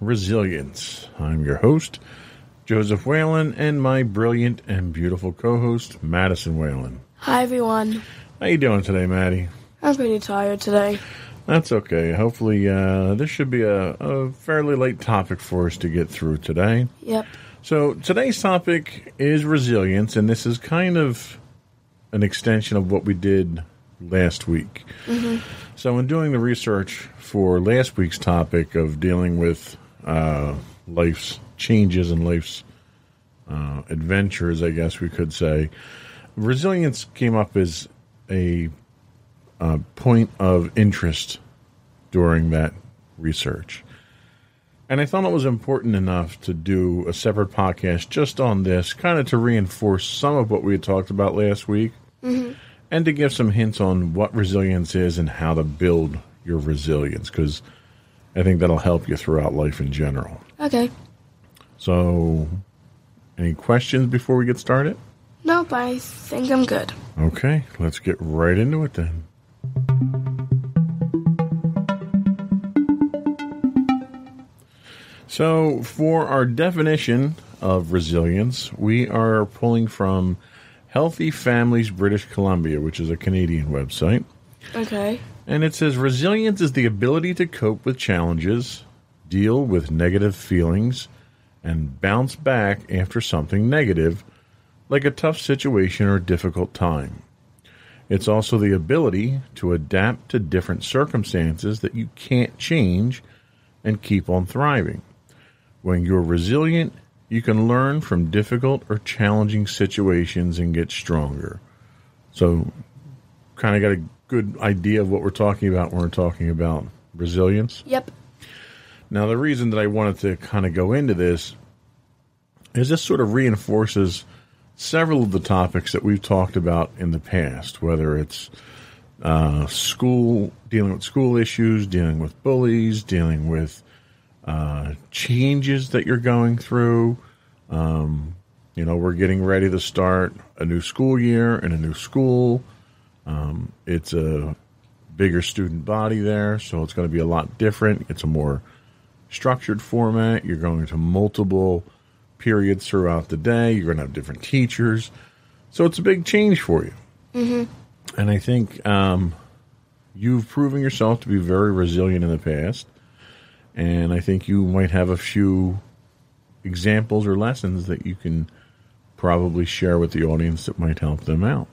Resilience. I'm your host, Joseph Whalen, and my brilliant and beautiful co host, Madison Whalen. Hi everyone. How you doing today, Maddie? I'm pretty tired today. That's okay. Hopefully, uh, this should be a, a fairly late topic for us to get through today. Yep. So, today's topic is resilience, and this is kind of an extension of what we did last week. So, in doing the research for last week's topic of dealing with uh, life's changes and life's uh, adventures, I guess we could say, resilience came up as a uh, point of interest during that research. And I thought it was important enough to do a separate podcast just on this, kind of to reinforce some of what we had talked about last week and to give some hints on what resilience is and how to build your resilience, because I think that'll help you throughout life in general. Okay. So, any questions before we get started? Nope, I think I'm good. Okay, let's get right into it then. So, for our definition of resilience, we are pulling from Healthy Families British Columbia, which is a Canadian website. Okay. And it says resilience is the ability to cope with challenges, deal with negative feelings, and bounce back after something negative, like a tough situation or difficult time. It's also the ability to adapt to different circumstances that you can't change and keep on thriving. When you're resilient, you can learn from difficult or challenging situations and get stronger. So, kind of got a good idea of what we're talking about when we're talking about resilience. Yep. Now, the reason that I wanted to kind of go into this is this sort of reinforces several of the topics that we've talked about in the past, whether it's uh, school, dealing with school issues, dealing with bullies, dealing with uh, changes that you're going through. Um, you know, we're getting ready to start a new school year in a new school. Um, it's a bigger student body there, so it's going to be a lot different. It's a more structured format. You're going to multiple periods throughout the day. You're going to have different teachers. So it's a big change for you. Mm-hmm. And I think um, you've proven yourself to be very resilient in the past. And I think you might have a few examples or lessons that you can probably share with the audience that might help them out.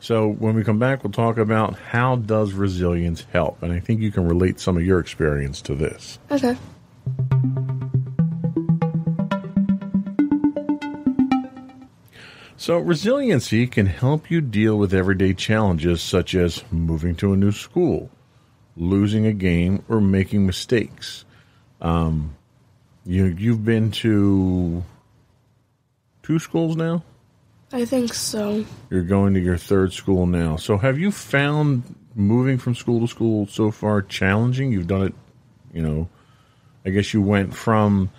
So when we come back, we'll talk about how does resilience help, and I think you can relate some of your experience to this. Okay. So resiliency can help you deal with everyday challenges such as moving to a new school, losing a game, or making mistakes. Um, you you've been to two schools now. I think so. You're going to your third school now. So have you found moving from school to school so far challenging? You've done it, you know, I guess you went from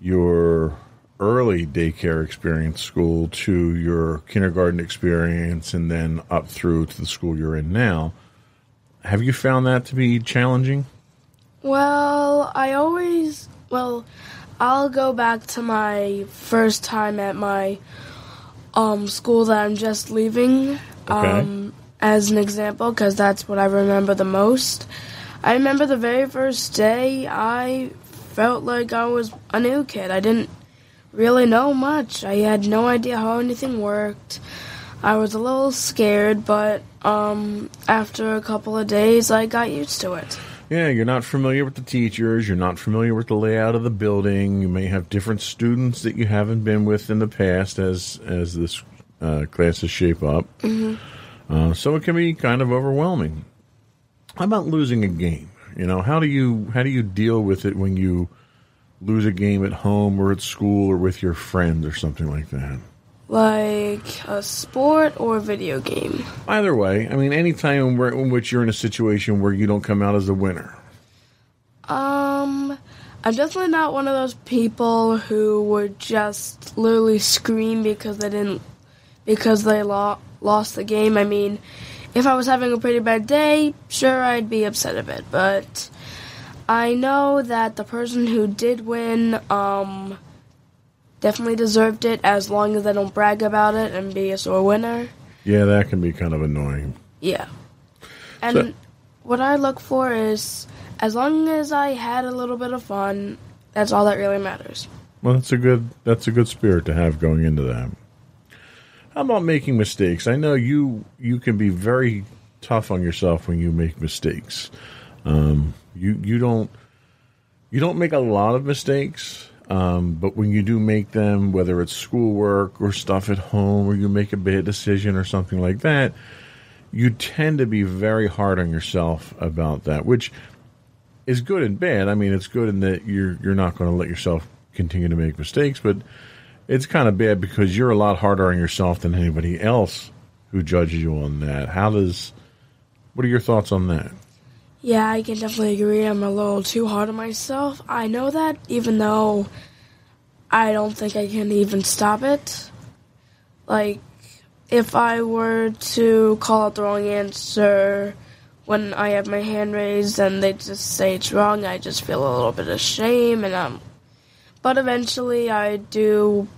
your early daycare experience school to your kindergarten experience and then up through to the school you're in now. Have you found that to be challenging? Well, I always well, I'll go back to my first time at my um school that I'm just leaving um as an example because that's what I remember the most. I remember the very first day I felt like I was a new kid. I didn't really know much. I had no idea how anything worked. I was a little scared, but um, after a couple of days, I got used to it. Yeah, you're not familiar with the teachers. You're not familiar with the layout of the building. You may have different students that you haven't been with in the past as as this uh, classes shape up. Mm-hmm. Uh, so it can be kind of overwhelming. How about losing a game? You know, how do you how do you deal with it when you lose a game at home or at school or with your friends or something like that? Like a sport or a video game? Either way, I mean, any time in which you're in a situation where you don't come out as a winner. Um, I'm definitely not one of those people who would just literally scream because they didn't, because they lo- lost the game. I mean, if I was having a pretty bad day, sure, I'd be upset a bit, but I know that the person who did win, um, definitely deserved it as long as they don't brag about it and be a sore winner. Yeah, that can be kind of annoying. Yeah. And so, what I look for is as long as I had a little bit of fun, that's all that really matters. Well, that's a good that's a good spirit to have going into that. How about making mistakes? I know you you can be very tough on yourself when you make mistakes. Um, you you don't you don't make a lot of mistakes, um, but when you do make them, whether it's schoolwork or stuff at home, or you make a bad decision or something like that, you tend to be very hard on yourself about that, which is good and bad. I mean, it's good in that you're you're not going to let yourself continue to make mistakes, but it's kind of bad because you're a lot harder on yourself than anybody else who judges you on that. How does what are your thoughts on that? Yeah, I can definitely agree. I'm a little too hard on myself. I know that, even though I don't think I can even stop it. Like, if I were to call out the wrong answer when I have my hand raised and they just say it's wrong, I just feel a little bit of shame, and um. But eventually, I do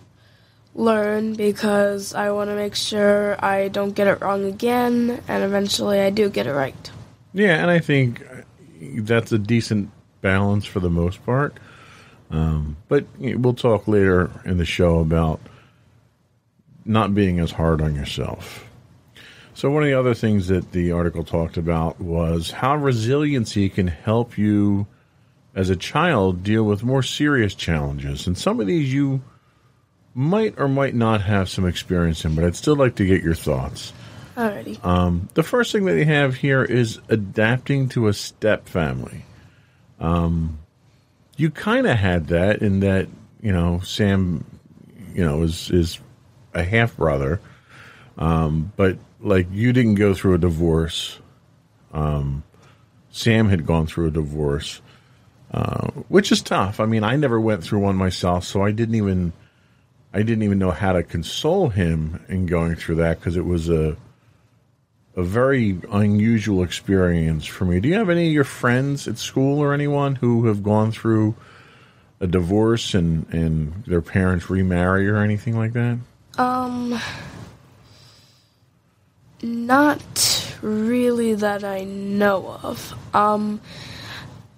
learn because I want to make sure I don't get it wrong again, and eventually, I do get it right. Yeah, and I think that's a decent balance for the most part. Um, but we'll talk later in the show about not being as hard on yourself. So, one of the other things that the article talked about was how resiliency can help you as a child deal with more serious challenges. And some of these you might or might not have some experience in, but I'd still like to get your thoughts. Alrighty. Um, the first thing that they have here is adapting to a step family. Um, you kind of had that in that you know Sam, you know, is is a half brother, um, but like you didn't go through a divorce. Um, Sam had gone through a divorce, uh, which is tough. I mean, I never went through one myself, so I didn't even I didn't even know how to console him in going through that because it was a a very unusual experience for me. Do you have any of your friends at school or anyone who have gone through a divorce and, and their parents remarry or anything like that? Um, not really that I know of. Um,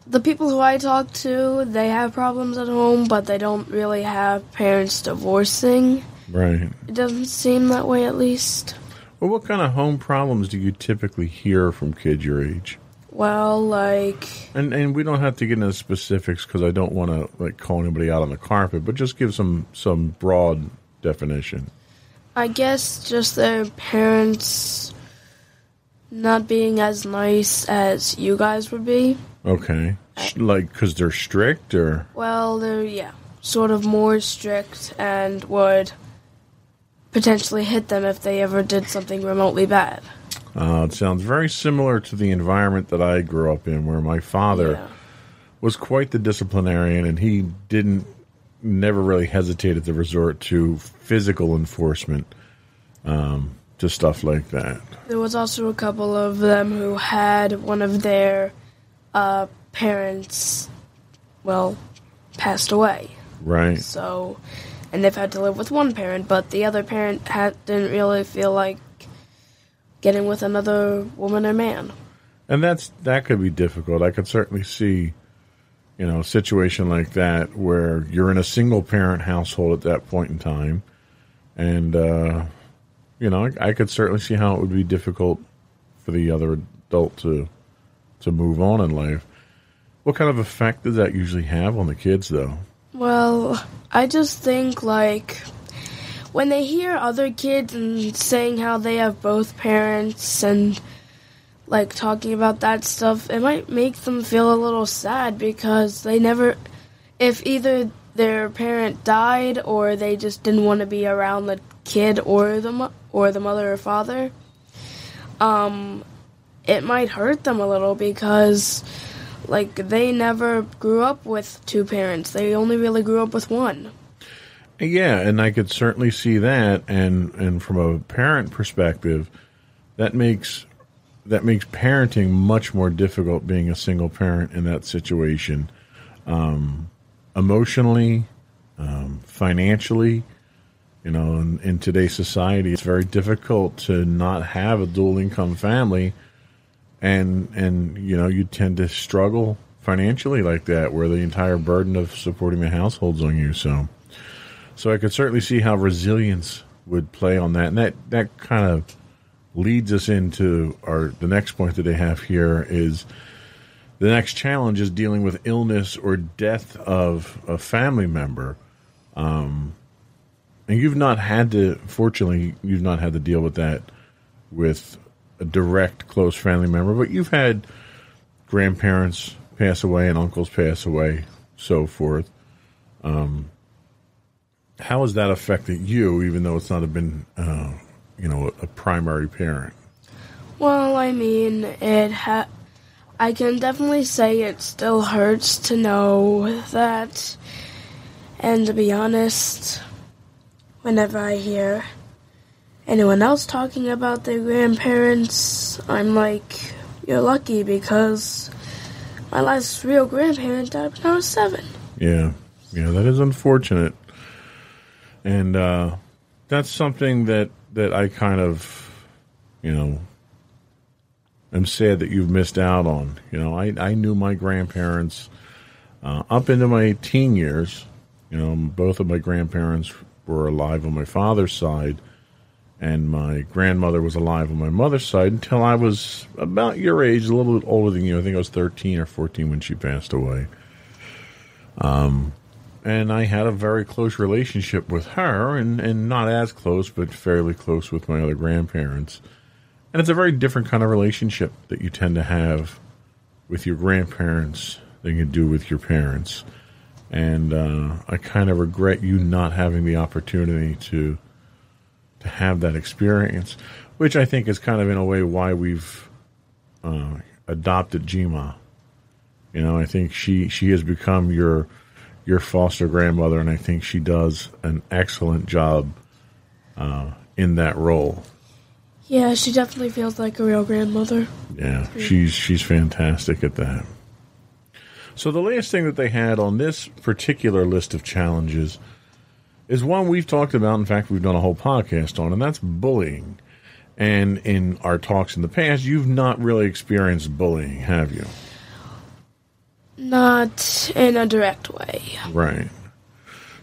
the people who I talk to, they have problems at home, but they don't really have parents divorcing. Right. It doesn't seem that way, at least. Well, what kind of home problems do you typically hear from kids your age? Well, like, and and we don't have to get into specifics because I don't want to like call anybody out on the carpet, but just give some some broad definition. I guess just their parents not being as nice as you guys would be. Okay, like because they're strict, or well, they're yeah, sort of more strict and would potentially hit them if they ever did something remotely bad. Uh, it sounds very similar to the environment that I grew up in, where my father yeah. was quite the disciplinarian, and he didn't never really hesitated to resort to physical enforcement um, to stuff like that. There was also a couple of them who had one of their uh, parents, well, passed away. Right. So and they've had to live with one parent, but the other parent had, didn't really feel like getting with another woman or man. And that's that could be difficult. I could certainly see you know, a situation like that where you're in a single parent household at that point in time, and uh, you know, I, I could certainly see how it would be difficult for the other adult to to move on in life. What kind of effect does that usually have on the kids, though? Well, I just think like when they hear other kids and saying how they have both parents and like talking about that stuff, it might make them feel a little sad because they never, if either their parent died or they just didn't want to be around the kid or the or the mother or father, um, it might hurt them a little because like they never grew up with two parents. They only really grew up with one. Yeah, and I could certainly see that and and from a parent perspective, that makes that makes parenting much more difficult being a single parent in that situation. Um, emotionally, um, financially, you know, in, in today's society, it's very difficult to not have a dual income family, and and you know you tend to struggle financially like that, where the entire burden of supporting the household's on you. So, so I could certainly see how resilience would play on that, and that that kind of leads us into our the next point that they have here is the next challenge is dealing with illness or death of a family member. Um, and you've not had to, fortunately, you've not had to deal with that with a direct close family member, but you've had grandparents pass away and uncles pass away, so forth. Um, how has that affected you, even though it's not been, uh, you know, a primary parent? Well, I mean, it ha- I can definitely say it still hurts to know that. And to be honest, whenever I hear anyone else talking about their grandparents, I'm like, you're lucky because my last real grandparent died when I was seven. Yeah, yeah, that is unfortunate, and uh, that's something that that I kind of, you know, am sad that you've missed out on. You know, I I knew my grandparents uh, up into my teen years. You know, both of my grandparents were alive on my father's side, and my grandmother was alive on my mother's side until I was about your age, a little bit older than you. I think I was 13 or 14 when she passed away. Um, and I had a very close relationship with her, and, and not as close, but fairly close with my other grandparents. And it's a very different kind of relationship that you tend to have with your grandparents than you do with your parents and uh, I kind of regret you not having the opportunity to to have that experience, which I think is kind of in a way why we've uh, adopted Jima. You know, I think she she has become your your foster grandmother, and I think she does an excellent job uh, in that role. Yeah, she definitely feels like a real grandmother. Yeah, she's she's fantastic at that. So the last thing that they had on this particular list of challenges is one we've talked about. In fact, we've done a whole podcast on, and that's bullying. And in our talks in the past, you've not really experienced bullying, have you? Not in a direct way. Right.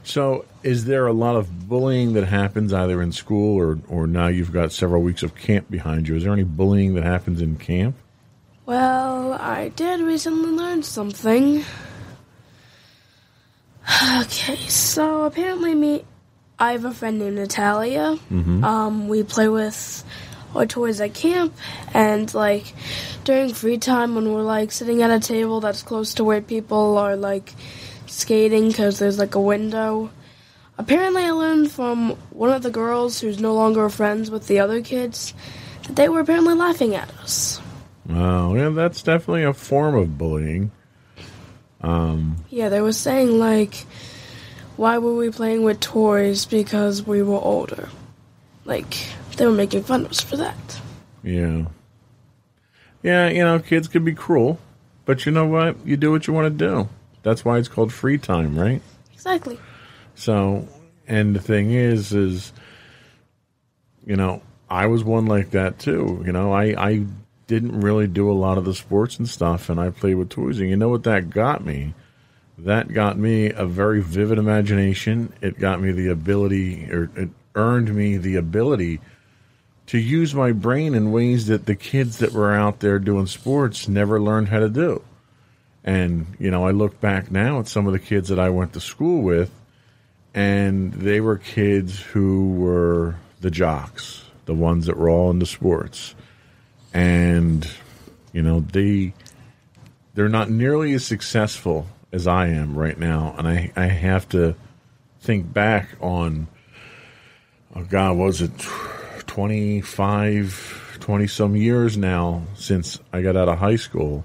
So, is there a lot of bullying that happens either in school or, or now you've got several weeks of camp behind you? Is there any bullying that happens in camp? Well, I did recently learn something. Okay, so apparently me I have a friend named Natalia. Mm-hmm. Um, we play with our toys at camp and like during free time when we're like sitting at a table that's close to where people are like skating because there's like a window. Apparently, I learned from one of the girls who's no longer friends with the other kids that they were apparently laughing at us. Wow, yeah, that's definitely a form of bullying. Um, Yeah, they were saying like, why were we playing with toys because we were older? Like they were making fun of us for that. yeah. Yeah, you know, kids can be cruel, but you know what? You do what you want to do. That's why it's called free time, right? Exactly. So, and the thing is, is, you know, I was one like that too. You know, I, I didn't really do a lot of the sports and stuff, and I played with toys. And you know what that got me? that got me a very vivid imagination. It got me the ability, or it earned me the ability to use my brain in ways that the kids that were out there doing sports never learned how to do. And, you know, I look back now at some of the kids that I went to school with, and they were kids who were the jocks, the ones that were all into sports. And, you know, they they're not nearly as successful as I am right now. And I, I have to think back on oh God, was it 25, 20 some years now since I got out of high school.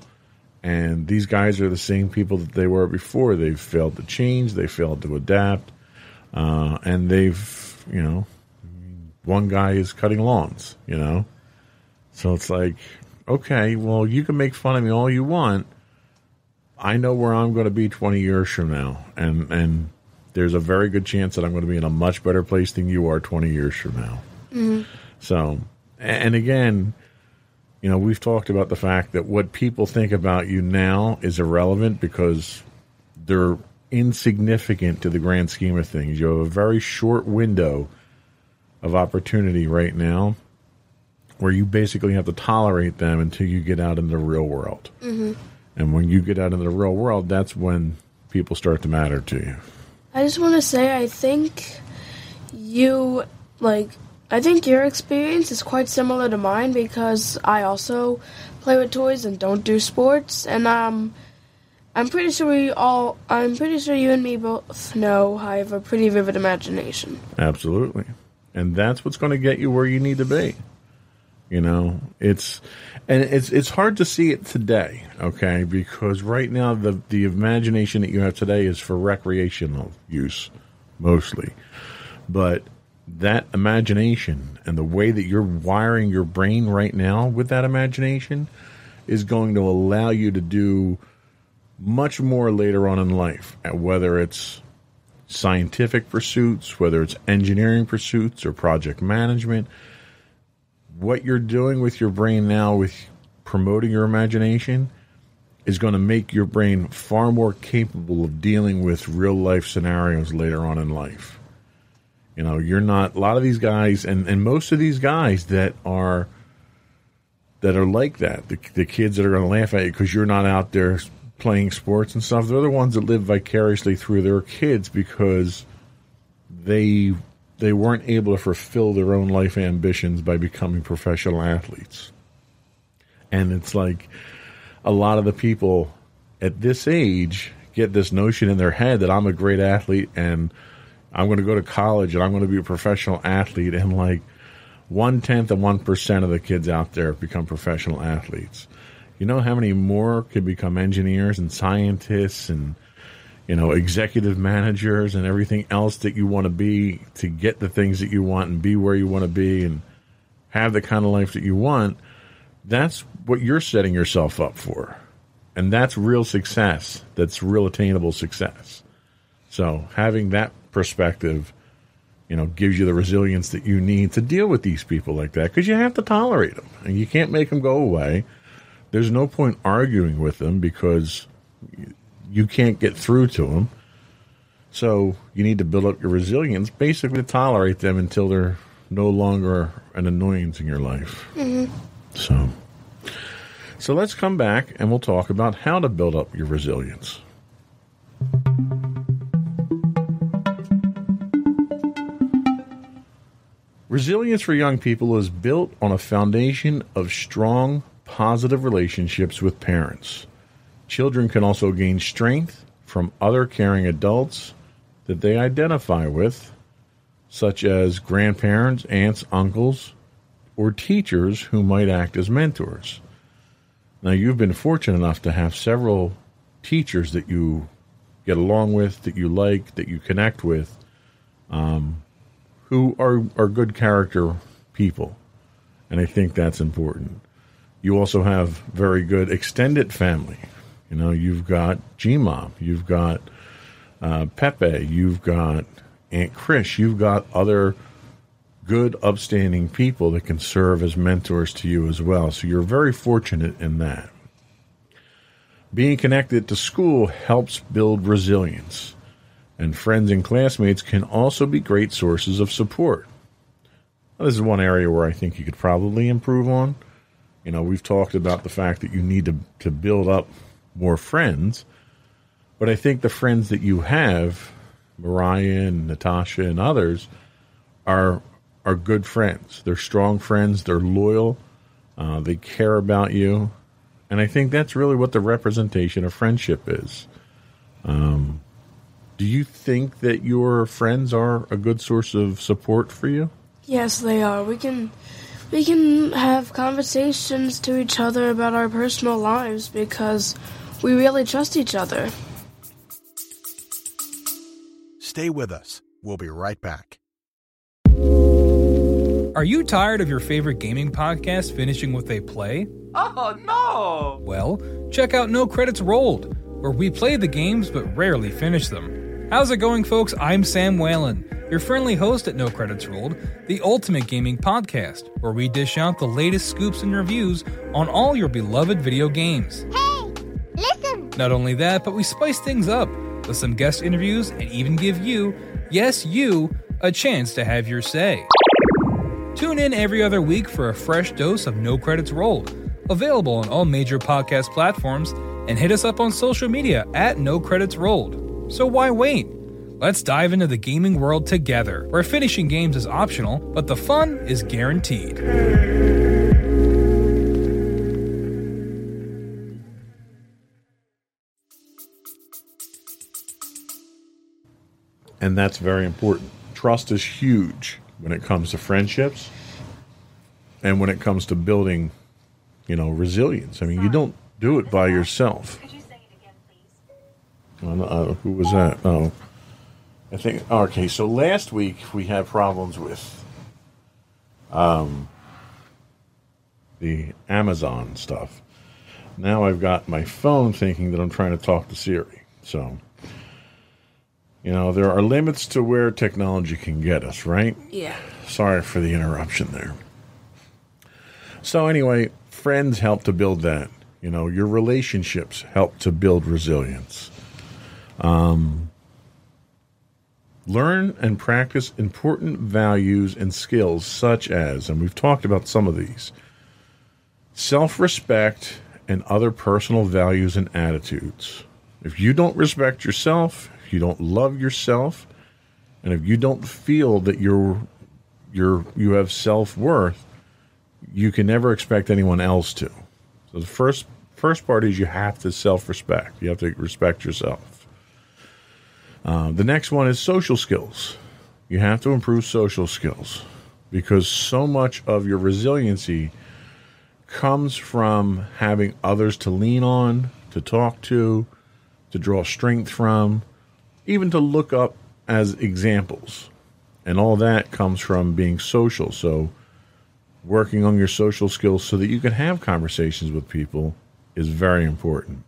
And these guys are the same people that they were before. They've failed to change, they failed to adapt, uh, and they've, you know, one guy is cutting lawns, you know? So it's like, okay, well, you can make fun of me all you want. I know where I'm going to be 20 years from now. And, and there's a very good chance that I'm going to be in a much better place than you are 20 years from now. Mm-hmm. So, and again, you know, we've talked about the fact that what people think about you now is irrelevant because they're insignificant to the grand scheme of things. You have a very short window of opportunity right now where you basically have to tolerate them until you get out in the real world. Mm-hmm. And when you get out in the real world, that's when people start to matter to you. I just want to say, I think you, like, I think your experience is quite similar to mine because I also play with toys and don't do sports, and um, I'm pretty sure we all, I'm pretty sure you and me both know I have a pretty vivid imagination. Absolutely, and that's what's going to get you where you need to be. You know, it's and it's it's hard to see it today, okay? Because right now the the imagination that you have today is for recreational use mostly. But that imagination and the way that you're wiring your brain right now with that imagination is going to allow you to do much more later on in life, whether it's scientific pursuits, whether it's engineering pursuits or project management what you're doing with your brain now with promoting your imagination is going to make your brain far more capable of dealing with real life scenarios later on in life. You know, you're not a lot of these guys and, and most of these guys that are that are like that, the, the kids that are going to laugh at you because you're not out there playing sports and stuff, they're the ones that live vicariously through their kids because they they weren't able to fulfill their own life ambitions by becoming professional athletes. And it's like a lot of the people at this age get this notion in their head that I'm a great athlete and I'm going to go to college and I'm going to be a professional athlete. And like one tenth of one percent of the kids out there become professional athletes. You know how many more could become engineers and scientists and you know, executive managers and everything else that you want to be to get the things that you want and be where you want to be and have the kind of life that you want, that's what you're setting yourself up for. And that's real success. That's real attainable success. So having that perspective, you know, gives you the resilience that you need to deal with these people like that because you have to tolerate them and you can't make them go away. There's no point arguing with them because you can't get through to them. So you need to build up your resilience, basically to tolerate them until they're no longer an annoyance in your life. Mm-hmm. So, so let's come back and we'll talk about how to build up your resilience. Resilience for young people is built on a foundation of strong, positive relationships with parents. Children can also gain strength from other caring adults that they identify with, such as grandparents, aunts, uncles, or teachers who might act as mentors. Now, you've been fortunate enough to have several teachers that you get along with, that you like, that you connect with, um, who are, are good character people. And I think that's important. You also have very good extended family you know, you've got Gmom, you've got uh, Pepe, you've got Aunt Chris, you've got other good, upstanding people that can serve as mentors to you as well. So you're very fortunate in that. Being connected to school helps build resilience, and friends and classmates can also be great sources of support. Now, this is one area where I think you could probably improve on. You know, we've talked about the fact that you need to, to build up more friends, but I think the friends that you have, Mariah and Natasha and others, are are good friends. They're strong friends. They're loyal. Uh, they care about you, and I think that's really what the representation of friendship is. Um, do you think that your friends are a good source of support for you? Yes, they are. We can we can have conversations to each other about our personal lives because we really trust each other. Stay with us. We'll be right back. Are you tired of your favorite gaming podcast finishing with a play? Oh, no! Well, check out No Credits Rolled, where we play the games but rarely finish them. How's it going, folks? I'm Sam Whalen, your friendly host at No Credits Rolled, the ultimate gaming podcast, where we dish out the latest scoops and reviews on all your beloved video games. Hey, listen! Not only that, but we spice things up with some guest interviews and even give you, yes, you, a chance to have your say. Tune in every other week for a fresh dose of No Credits Rolled, available on all major podcast platforms, and hit us up on social media at No Credits Rolled. So why wait? Let's dive into the gaming world together, where finishing games is optional, but the fun is guaranteed. And that's very important. Trust is huge when it comes to friendships and when it comes to building, you know, resilience. I mean, you don't do it by yourself. Could you say it again, please? Uh, who was that? Oh, I think. Okay, so last week we had problems with um, the Amazon stuff. Now I've got my phone thinking that I'm trying to talk to Siri. So, you know, there are limits to where technology can get us, right? Yeah. Sorry for the interruption there. So, anyway, friends help to build that. You know, your relationships help to build resilience. Um, learn and practice important values and skills, such as, and we've talked about some of these self respect and other personal values and attitudes. If you don't respect yourself, you don't love yourself, and if you don't feel that you're you're you have self-worth, you can never expect anyone else to. So the first first part is you have to self-respect. You have to respect yourself. Uh, the next one is social skills. You have to improve social skills because so much of your resiliency comes from having others to lean on, to talk to, to draw strength from, even to look up as examples. And all that comes from being social. So, working on your social skills so that you can have conversations with people is very important.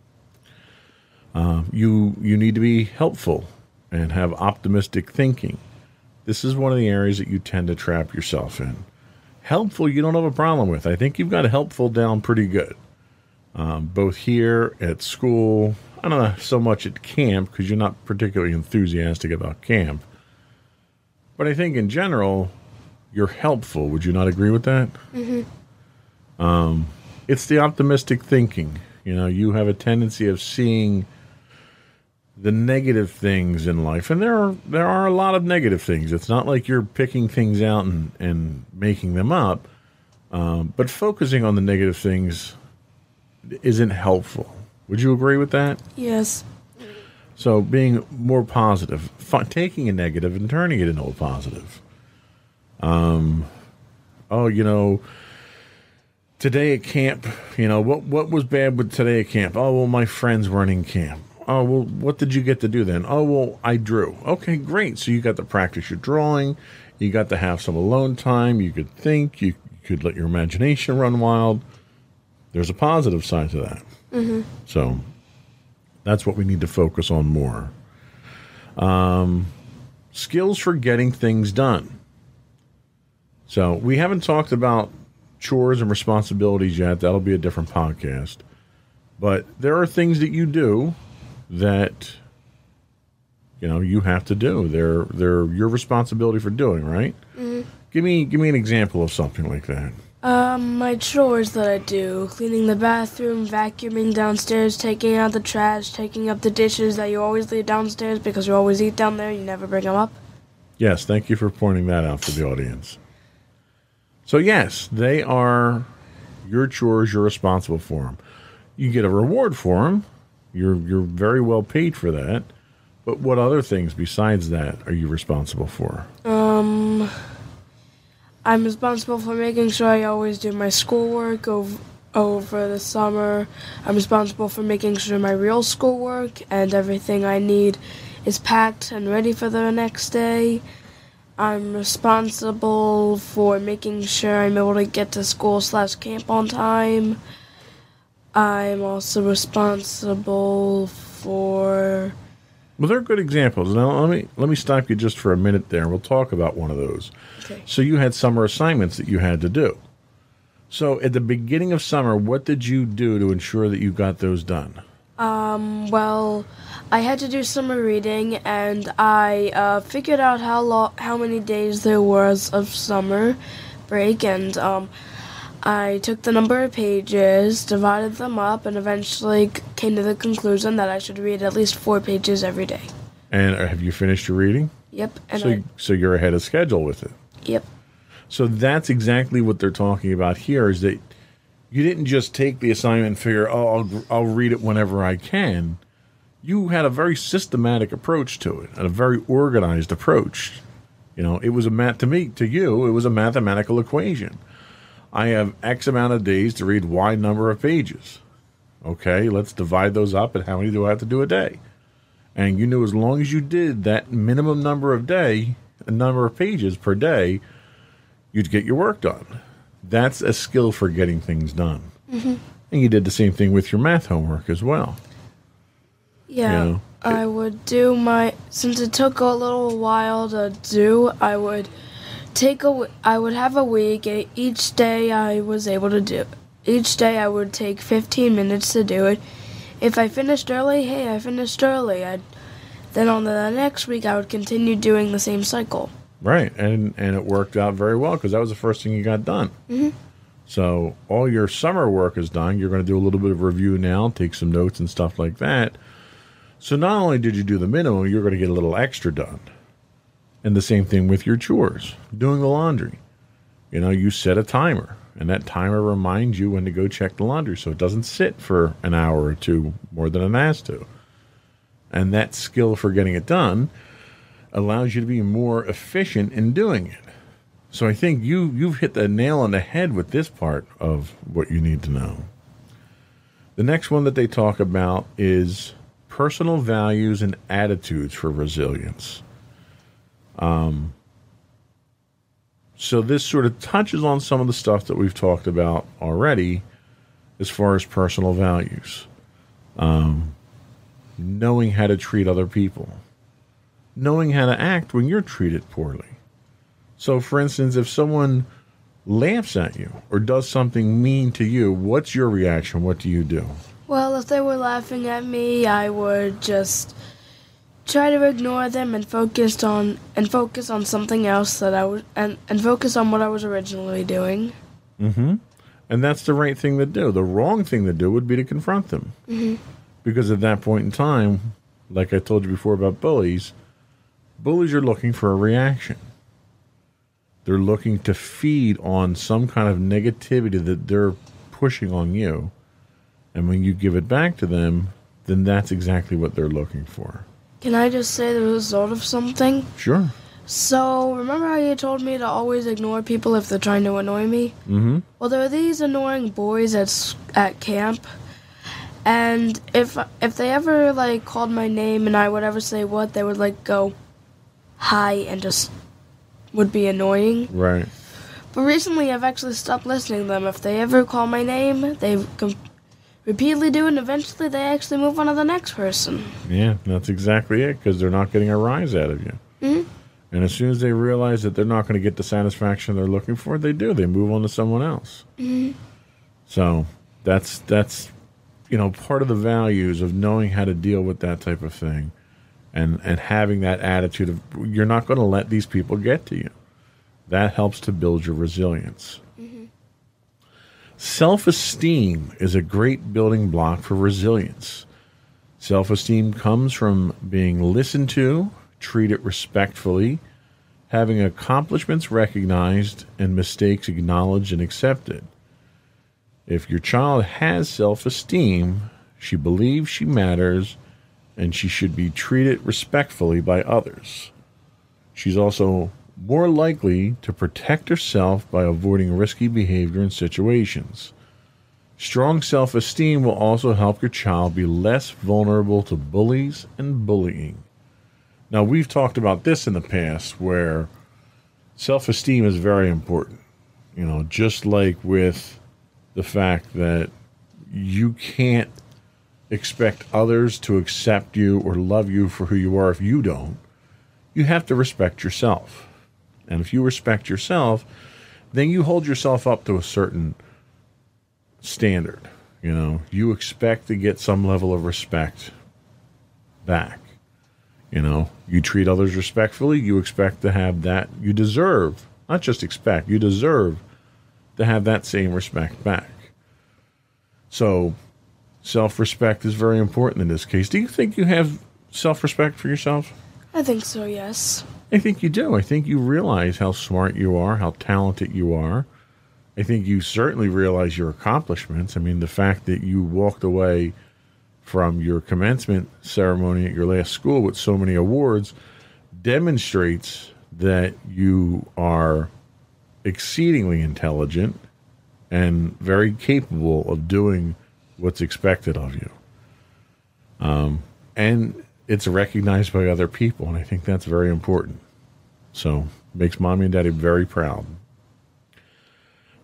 Uh, you you need to be helpful and have optimistic thinking. This is one of the areas that you tend to trap yourself in. Helpful, you don't have a problem with. I think you've got helpful down pretty good, um, both here at school. I don't know so much at camp because you're not particularly enthusiastic about camp. But I think in general, you're helpful. Would you not agree with that? Mm-hmm. Um, it's the optimistic thinking. You know, you have a tendency of seeing the negative things in life, and there are there are a lot of negative things. It's not like you're picking things out and and making them up, um, but focusing on the negative things isn't helpful. Would you agree with that? Yes. So being more positive, fi- taking a negative and turning it into a positive. Um, oh, you know, today at camp, you know what what was bad with today at camp? Oh well, my friends weren't in camp. Oh well, what did you get to do then? Oh well, I drew. Okay, great. So you got to practice your drawing. You got to have some alone time. You could think. You could let your imagination run wild. There's a positive side to that. So that's what we need to focus on more. Um, skills for getting things done. So we haven't talked about chores and responsibilities yet. That'll be a different podcast. But there are things that you do that you know you have to do. They're they're your responsibility for doing, right? Mm-hmm. Give me give me an example of something like that. Um, my chores that I do cleaning the bathroom, vacuuming downstairs, taking out the trash, taking up the dishes that you always leave downstairs because you always eat down there, you never bring them up. Yes, thank you for pointing that out for the audience. So yes, they are your chores. You're responsible for them. You get a reward for them. You're you're very well paid for that. But what other things besides that are you responsible for? Um, I'm responsible for making sure I always do my schoolwork over, over the summer. I'm responsible for making sure my real schoolwork and everything I need is packed and ready for the next day. I'm responsible for making sure I'm able to get to school slash camp on time. I'm also responsible for Well, they're good examples. Now let me let me stop you just for a minute there. and We'll talk about one of those. Okay. So you had summer assignments that you had to do. So at the beginning of summer, what did you do to ensure that you got those done? Um, well, I had to do summer reading, and I uh, figured out how lo- how many days there was of summer break, and um, I took the number of pages, divided them up, and eventually came to the conclusion that I should read at least four pages every day. And uh, have you finished your reading? Yep, and so, I, so you're ahead of schedule with it. yep, So that's exactly what they're talking about here. Is that you didn't just take the assignment and figure, oh, I'll, I'll read it whenever I can. You had a very systematic approach to it, and a very organized approach. You know, it was a math to me, to you, it was a mathematical equation. I have X amount of days to read Y number of pages. Okay, let's divide those up, and how many do I have to do a day? And you knew as long as you did that minimum number of day, a number of pages per day, you'd get your work done. That's a skill for getting things done. Mm-hmm. And you did the same thing with your math homework as well. yeah. Yeah. I would do my since it took a little while to do. I would take a I would have a week. Each day I was able to do. Each day I would take 15 minutes to do it. If I finished early, hey, I finished early. I'd, then on the next week I would continue doing the same cycle. Right, and and it worked out very well because that was the first thing you got done. Mm-hmm. So all your summer work is done. You're going to do a little bit of review now, take some notes and stuff like that. So not only did you do the minimum, you're going to get a little extra done. And the same thing with your chores, doing the laundry. You know, you set a timer, and that timer reminds you when to go check the laundry, so it doesn't sit for an hour or two more than it has to. And that skill for getting it done allows you to be more efficient in doing it. So I think you you've hit the nail on the head with this part of what you need to know. The next one that they talk about is personal values and attitudes for resilience. Um, so this sort of touches on some of the stuff that we've talked about already, as far as personal values, um, knowing how to treat other people knowing how to act when you're treated poorly. So, for instance, if someone laughs at you or does something mean to you, what's your reaction? What do you do? Well, if they were laughing at me, I would just try to ignore them and focus on and focus on something else that I was and and focus on what I was originally doing. Mhm. And that's the right thing to do. The wrong thing to do would be to confront them. Because at that point in time, like I told you before about bullies, bullies are looking for a reaction. They're looking to feed on some kind of negativity that they're pushing on you. And when you give it back to them, then that's exactly what they're looking for. Can I just say the result of something? Sure. So, remember how you told me to always ignore people if they're trying to annoy me? Mm-hmm. Well, there are these annoying boys at at camp, and if if they ever like called my name and I would ever say what, they would like go, "Hi," and just would be annoying. Right. But recently, I've actually stopped listening to them. If they ever call my name, they com- repeatedly do, and eventually they actually move on to the next person. Yeah, that's exactly it because they're not getting a rise out of you. Mhm. And as soon as they realize that they're not going to get the satisfaction they're looking for, they do. They move on to someone else. So that's that's you know, part of the values of knowing how to deal with that type of thing and, and having that attitude of you're not going to let these people get to you. That helps to build your resilience. Self esteem is a great building block for resilience. Self esteem comes from being listened to, treated respectfully, having accomplishments recognized, and mistakes acknowledged and accepted. If your child has self esteem, she believes she matters and she should be treated respectfully by others. She's also more likely to protect herself by avoiding risky behavior in situations. Strong self esteem will also help your child be less vulnerable to bullies and bullying. Now, we've talked about this in the past where self esteem is very important. You know, just like with the fact that you can't expect others to accept you or love you for who you are if you don't, you have to respect yourself. And if you respect yourself, then you hold yourself up to a certain standard. You know, you expect to get some level of respect back. You know, you treat others respectfully, you expect to have that. You deserve, not just expect, you deserve to have that same respect back. So, self respect is very important in this case. Do you think you have self respect for yourself? I think so, yes. I think you do. I think you realize how smart you are, how talented you are. I think you certainly realize your accomplishments. I mean, the fact that you walked away from your commencement ceremony at your last school with so many awards demonstrates that you are exceedingly intelligent and very capable of doing what's expected of you. Um, and it's recognized by other people, and I think that's very important. So makes mommy and daddy very proud.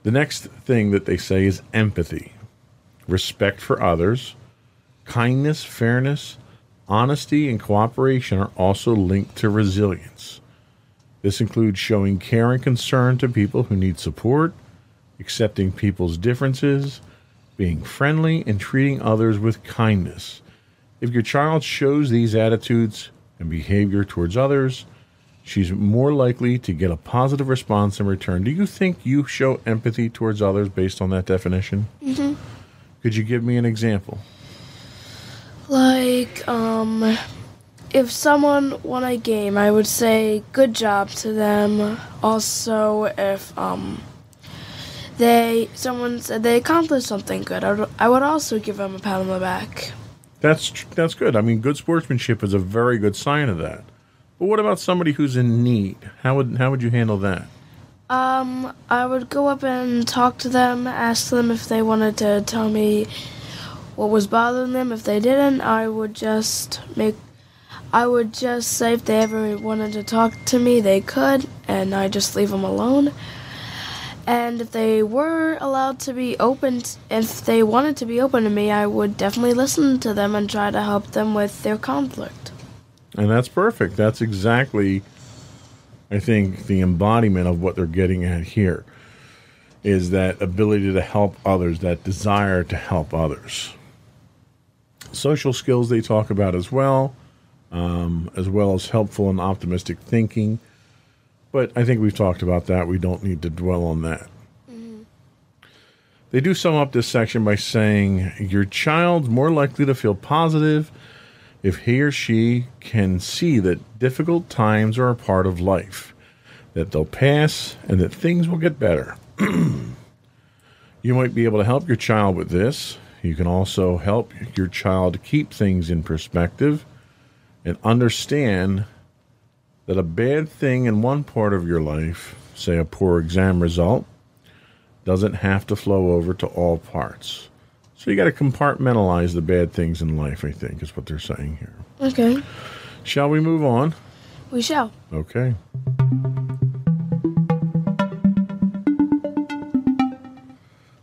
The next thing that they say is empathy, respect for others, kindness, fairness, honesty, and cooperation are also linked to resilience. This includes showing care and concern to people who need support, accepting people's differences, being friendly, and treating others with kindness. If your child shows these attitudes and behavior towards others, she's more likely to get a positive response in return. Do you think you show empathy towards others based on that definition? Mm-hmm. Could you give me an example? Like, um, if someone won a game, I would say good job to them. Also, if um, they someone said they accomplished something good, I would, I would also give them a pat on the back. That's that's good. I mean, good sportsmanship is a very good sign of that. But what about somebody who's in need? How would how would you handle that? Um, I would go up and talk to them, ask them if they wanted to tell me what was bothering them. If they didn't, I would just make I would just say if they ever wanted to talk to me, they could, and I just leave them alone. And if they were allowed to be open, if they wanted to be open to me, I would definitely listen to them and try to help them with their conflict. And that's perfect. That's exactly, I think, the embodiment of what they're getting at here is that ability to help others, that desire to help others. Social skills they talk about as well, um, as well as helpful and optimistic thinking. But I think we've talked about that. We don't need to dwell on that. Mm-hmm. They do sum up this section by saying your child's more likely to feel positive if he or she can see that difficult times are a part of life, that they'll pass, and that things will get better. you might be able to help your child with this. You can also help your child keep things in perspective and understand that a bad thing in one part of your life, say a poor exam result, doesn't have to flow over to all parts. So you got to compartmentalize the bad things in life, I think, is what they're saying here. Okay, Shall we move on? we shall. Okay.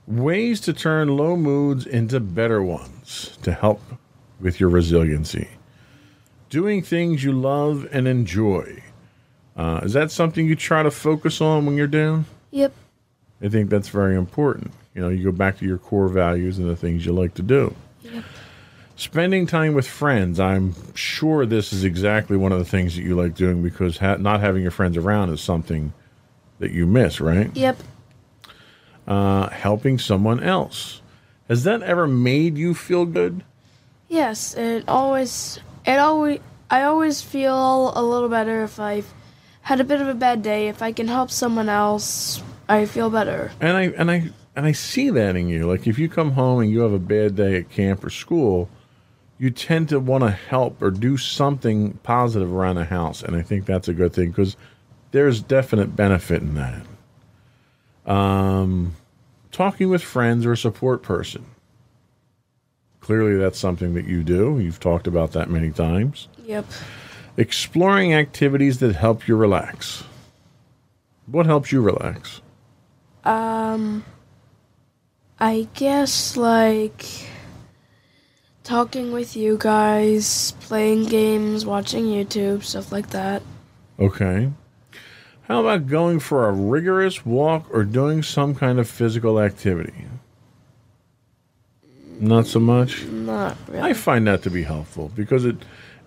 Ways to turn low moods into better ones to help with your resiliency. Doing things you love and enjoy. Uh, is that something you try to focus on when you're down? Yep, I think that's very important. You know, you go back to your core values and the things you like to do. Yep. Spending time with friends. I'm sure this is exactly one of the things that you like doing because ha- not having your friends around is something that you miss, right? Yep. Uh, helping someone else. Has that ever made you feel good? Yes, it always it always I always feel a little better if I've had a bit of a bad day. If I can help someone else, I feel better. And I and I and I see that in you. Like if you come home and you have a bad day at camp or school, you tend to want to help or do something positive around the house, and I think that's a good thing because there's definite benefit in that. Um, talking with friends or a support person. Clearly, that's something that you do. You've talked about that many times. Yep. Exploring activities that help you relax. What helps you relax? Um I guess like talking with you guys, playing games, watching YouTube, stuff like that. Okay. How about going for a rigorous walk or doing some kind of physical activity? Not so much. Not really. I find that to be helpful because it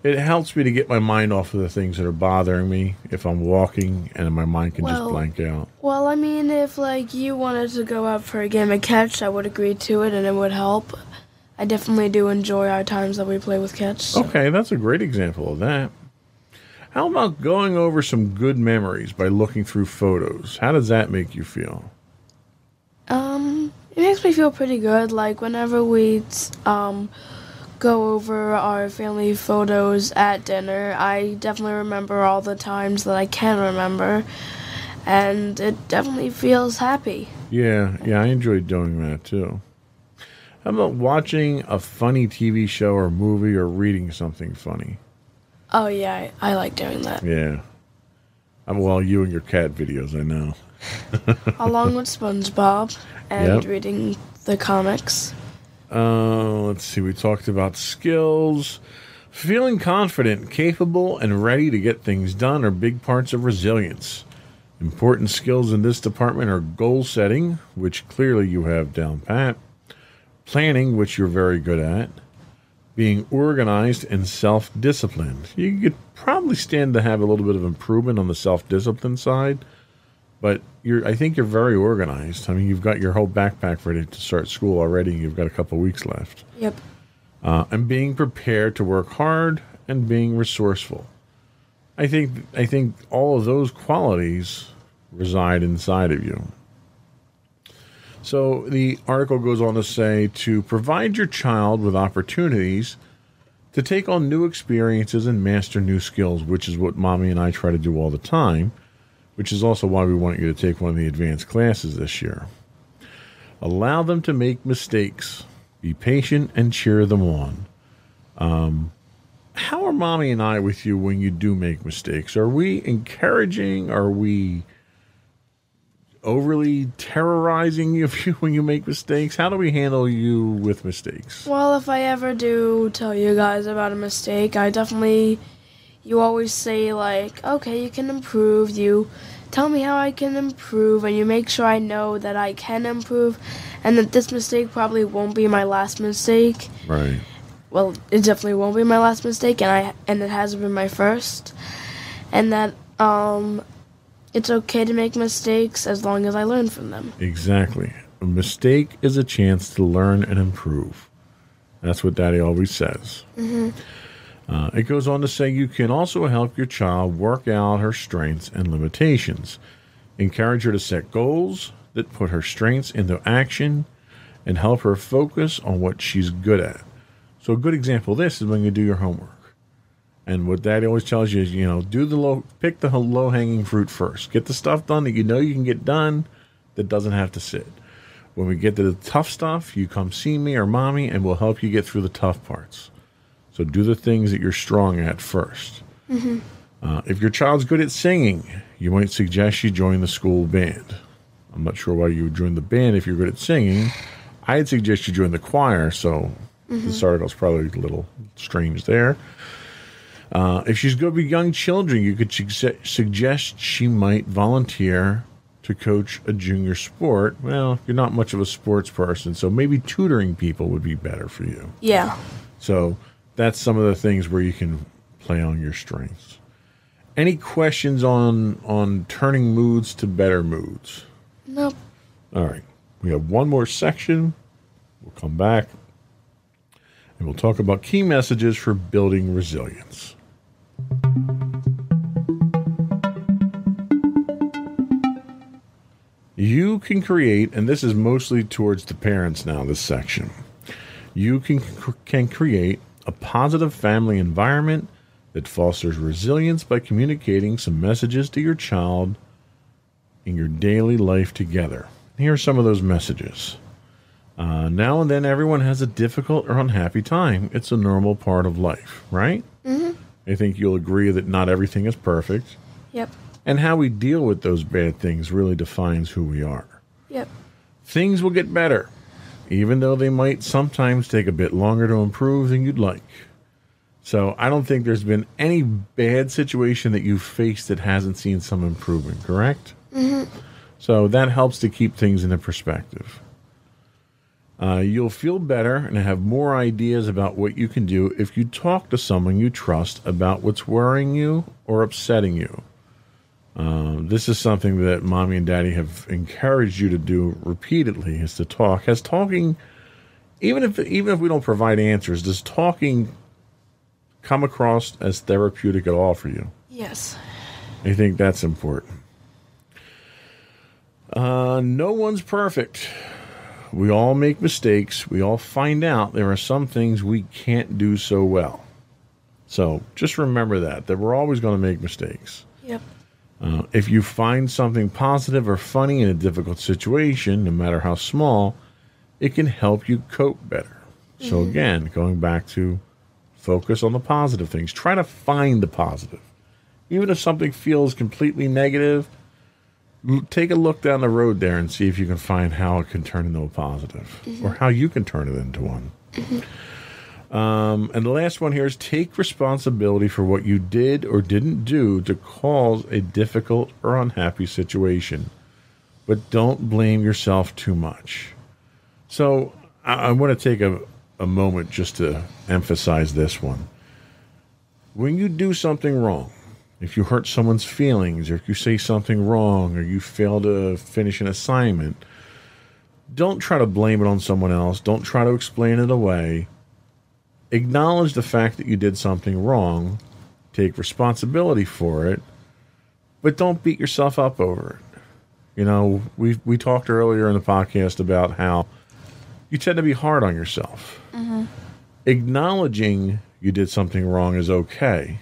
it helps me to get my mind off of the things that are bothering me if I'm walking and my mind can just blank out. Well, I mean, if like you wanted to go out for a game of catch, I would agree to it, and it would help. I definitely do enjoy our times that we play with catch. so- Okay, that's a great example of that. How about going over some good memories by looking through photos? How does that make you feel? Um, it makes me feel pretty good. Like whenever we um go over our family photos at dinner, I definitely remember all the times that I can remember, and it definitely feels happy. Yeah, yeah, I enjoy doing that too. How about watching a funny TV show or movie or reading something funny? Oh yeah, I, I like doing that. Yeah. Well, you and your cat videos, I know. Along with SpongeBob and Yep. reading the comics. Uh, let's see. We talked about skills. Feeling confident, capable, and ready to get things done are big parts of resilience. Important skills in this department are goal setting, which clearly you have down pat, planning, which you're very good at, being organized, and self disciplined. You could probably stand to have a little bit of improvement on the self discipline side, but you're I think you're very organized. I mean, you've got your whole backpack ready to start school already. and You've got a couple weeks left. Yep. Uh, and being prepared to work hard and being resourceful. I think I think all of those qualities reside inside of you. So the article goes on to say to provide your child with opportunities to take on new experiences and master new skills, which is what mommy and I try to do all the time, which is also why we want you to take one of the advanced classes this year. Allow them to make mistakes, be patient, and cheer them on. Um, how are mommy and I with you when you do make mistakes? Are we encouraging? Are we overly terrorizing you you when you make mistakes? How do we handle you with mistakes? Well, if I ever do tell you guys about a mistake, I definitely. You always say, like, okay, you can improve. You tell me how I can improve, and you make sure I know that I can improve, and that this mistake probably won't be my last mistake. Right. Well, it definitely won't be my last mistake, and I and it hasn't been my first, and that um, it's okay to make mistakes as long as I learn from them. Exactly. A mistake is a chance to learn and improve. That's what Daddy always says. Uh, it goes on to say you can also help your child work out her strengths and limitations. Encourage her to set goals that put her strengths into action and help her focus on what she's good at. So, a good example of this is when you do your homework. And what Daddy always tells you is, you know, do the low, pick the low hanging fruit first. Get the stuff done that you know you can get done that doesn't have to sit. When we get to the tough stuff, you come see me or mommy, and we'll help you get through the tough parts. So do the things that you're strong at 1st Uh, if your child's good at singing, you might suggest you join the school band. I'm not sure why you would join the band if you're good at singing. I'd suggest you join the choir. So this article's probably a little strange there. Uh, if she's good with young children, you could sugge- suggest she might volunteer to coach a junior sport, well, you're not much of a sports person, so maybe tutoring people would be better for you. Yeah. So that's some of the things where you can play on your strengths. Any questions on on turning moods to better moods? Nope. All right. We have one more section. We'll come back and we'll talk about key messages for building resilience. You can create, and this is mostly towards the parents now, this section. You can, can create a positive family environment that fosters resilience by communicating some messages to your child in your daily life together. Here are some of those messages. Uh, now and then, everyone has a difficult or unhappy time. It's a normal part of life, right? Mm-hmm. I think you'll agree that not everything is perfect. Yep. And how we deal with those bad things really defines who we are. Yep. Things will get better, even though they might sometimes take a bit longer to improve than you'd like. So I don't think there's been any bad situation that you've faced that hasn't seen some improvement, correct? Mm-hmm. So that helps to keep things into perspective. Uh, you'll feel better and have more ideas about what you can do if you talk to someone you trust about what's worrying you or upsetting you. Uh, this is something that mommy and daddy have encouraged you to do repeatedly is to talk. Has talking, even if even if we don't provide answers, does talking come across as therapeutic at all for you? Yes. I think that's important. Uh, no one's perfect. We all make mistakes. We all find out there are some things we can't do so well. So just remember that, that we're always going to make mistakes. Yep. Uh, if you find something positive or funny in a difficult situation, no matter how small, it can help you cope better. So, mm-hmm. again, going back to focus on the positive things, try to find the positive. Even if something feels completely negative, take a look down the road there and see if you can find how it can turn into a positive or mm-hmm. how you can turn it into one. Mm-hmm. Um, and the last one here is take responsibility for what you did or didn't do to cause a difficult or unhappy situation, but don't blame yourself too much. So I, I want to take a, a moment just to emphasize this one. When you do something wrong, if you hurt someone's feelings, or if you say something wrong, or you fail to finish an assignment, don't try to blame it on someone else. Don't try to explain it away acknowledge the fact that you did something wrong, take responsibility for it, but don't beat yourself up over it. You know, we we talked earlier in the podcast about how you tend to be hard on yourself. Mm-hmm. Acknowledging you did something wrong is okay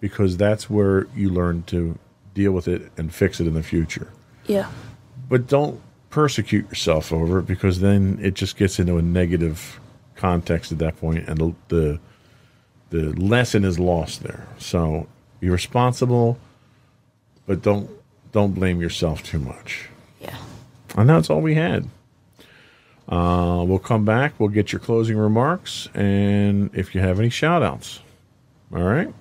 because that's where you learn to deal with it and fix it in the future. Yeah. But don't persecute yourself over it because then it just gets into a negative context at that point and the the, the lesson is lost there. So be responsible but don't don't blame yourself too much. Yeah. And that's all we had. Uh, we'll come back. We'll get your closing remarks and if you have any shout outs. All right.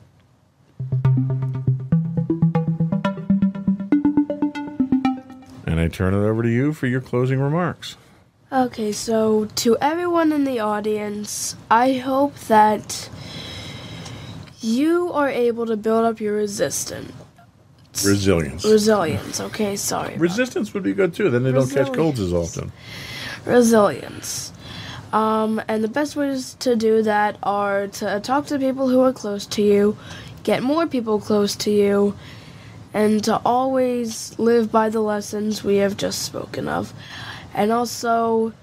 And I turn it over to you for your closing remarks. Okay, so to everyone in the audience, I hope that you are able to build up your resistance. Resilience. Resilience, okay, sorry. Resistance would be good too. Then they don't catch colds as often. resilience. Um, and the best ways to do that are to talk to people who are close to you, get more people close to you, and to always live by the lessons we have just spoken of. And also,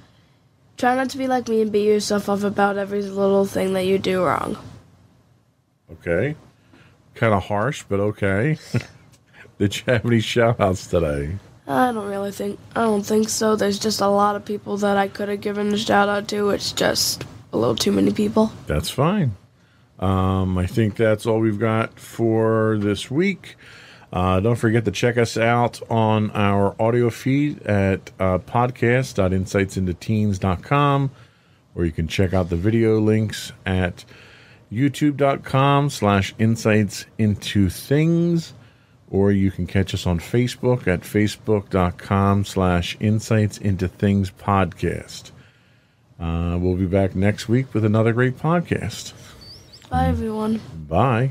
try not to be like me and beat yourself up about every little thing that you do wrong. Okay. Kind of harsh, but okay. Did you have any shout outs today? I don't really think, I don't think so. There's just a lot of people that I could have given a shout out to. It's just a little too many people. That's fine. Um, I think that's all we've got for this week. Uh, don't forget to check us out on our audio feed at uh, podcast.insightsintoteens.com, or you can check out the video links at youtube.com slash insights into things. or you can catch us on Facebook at facebook.com slash insights into things podcast. Uh, we'll be back next week with another great podcast. Bye, everyone. Bye.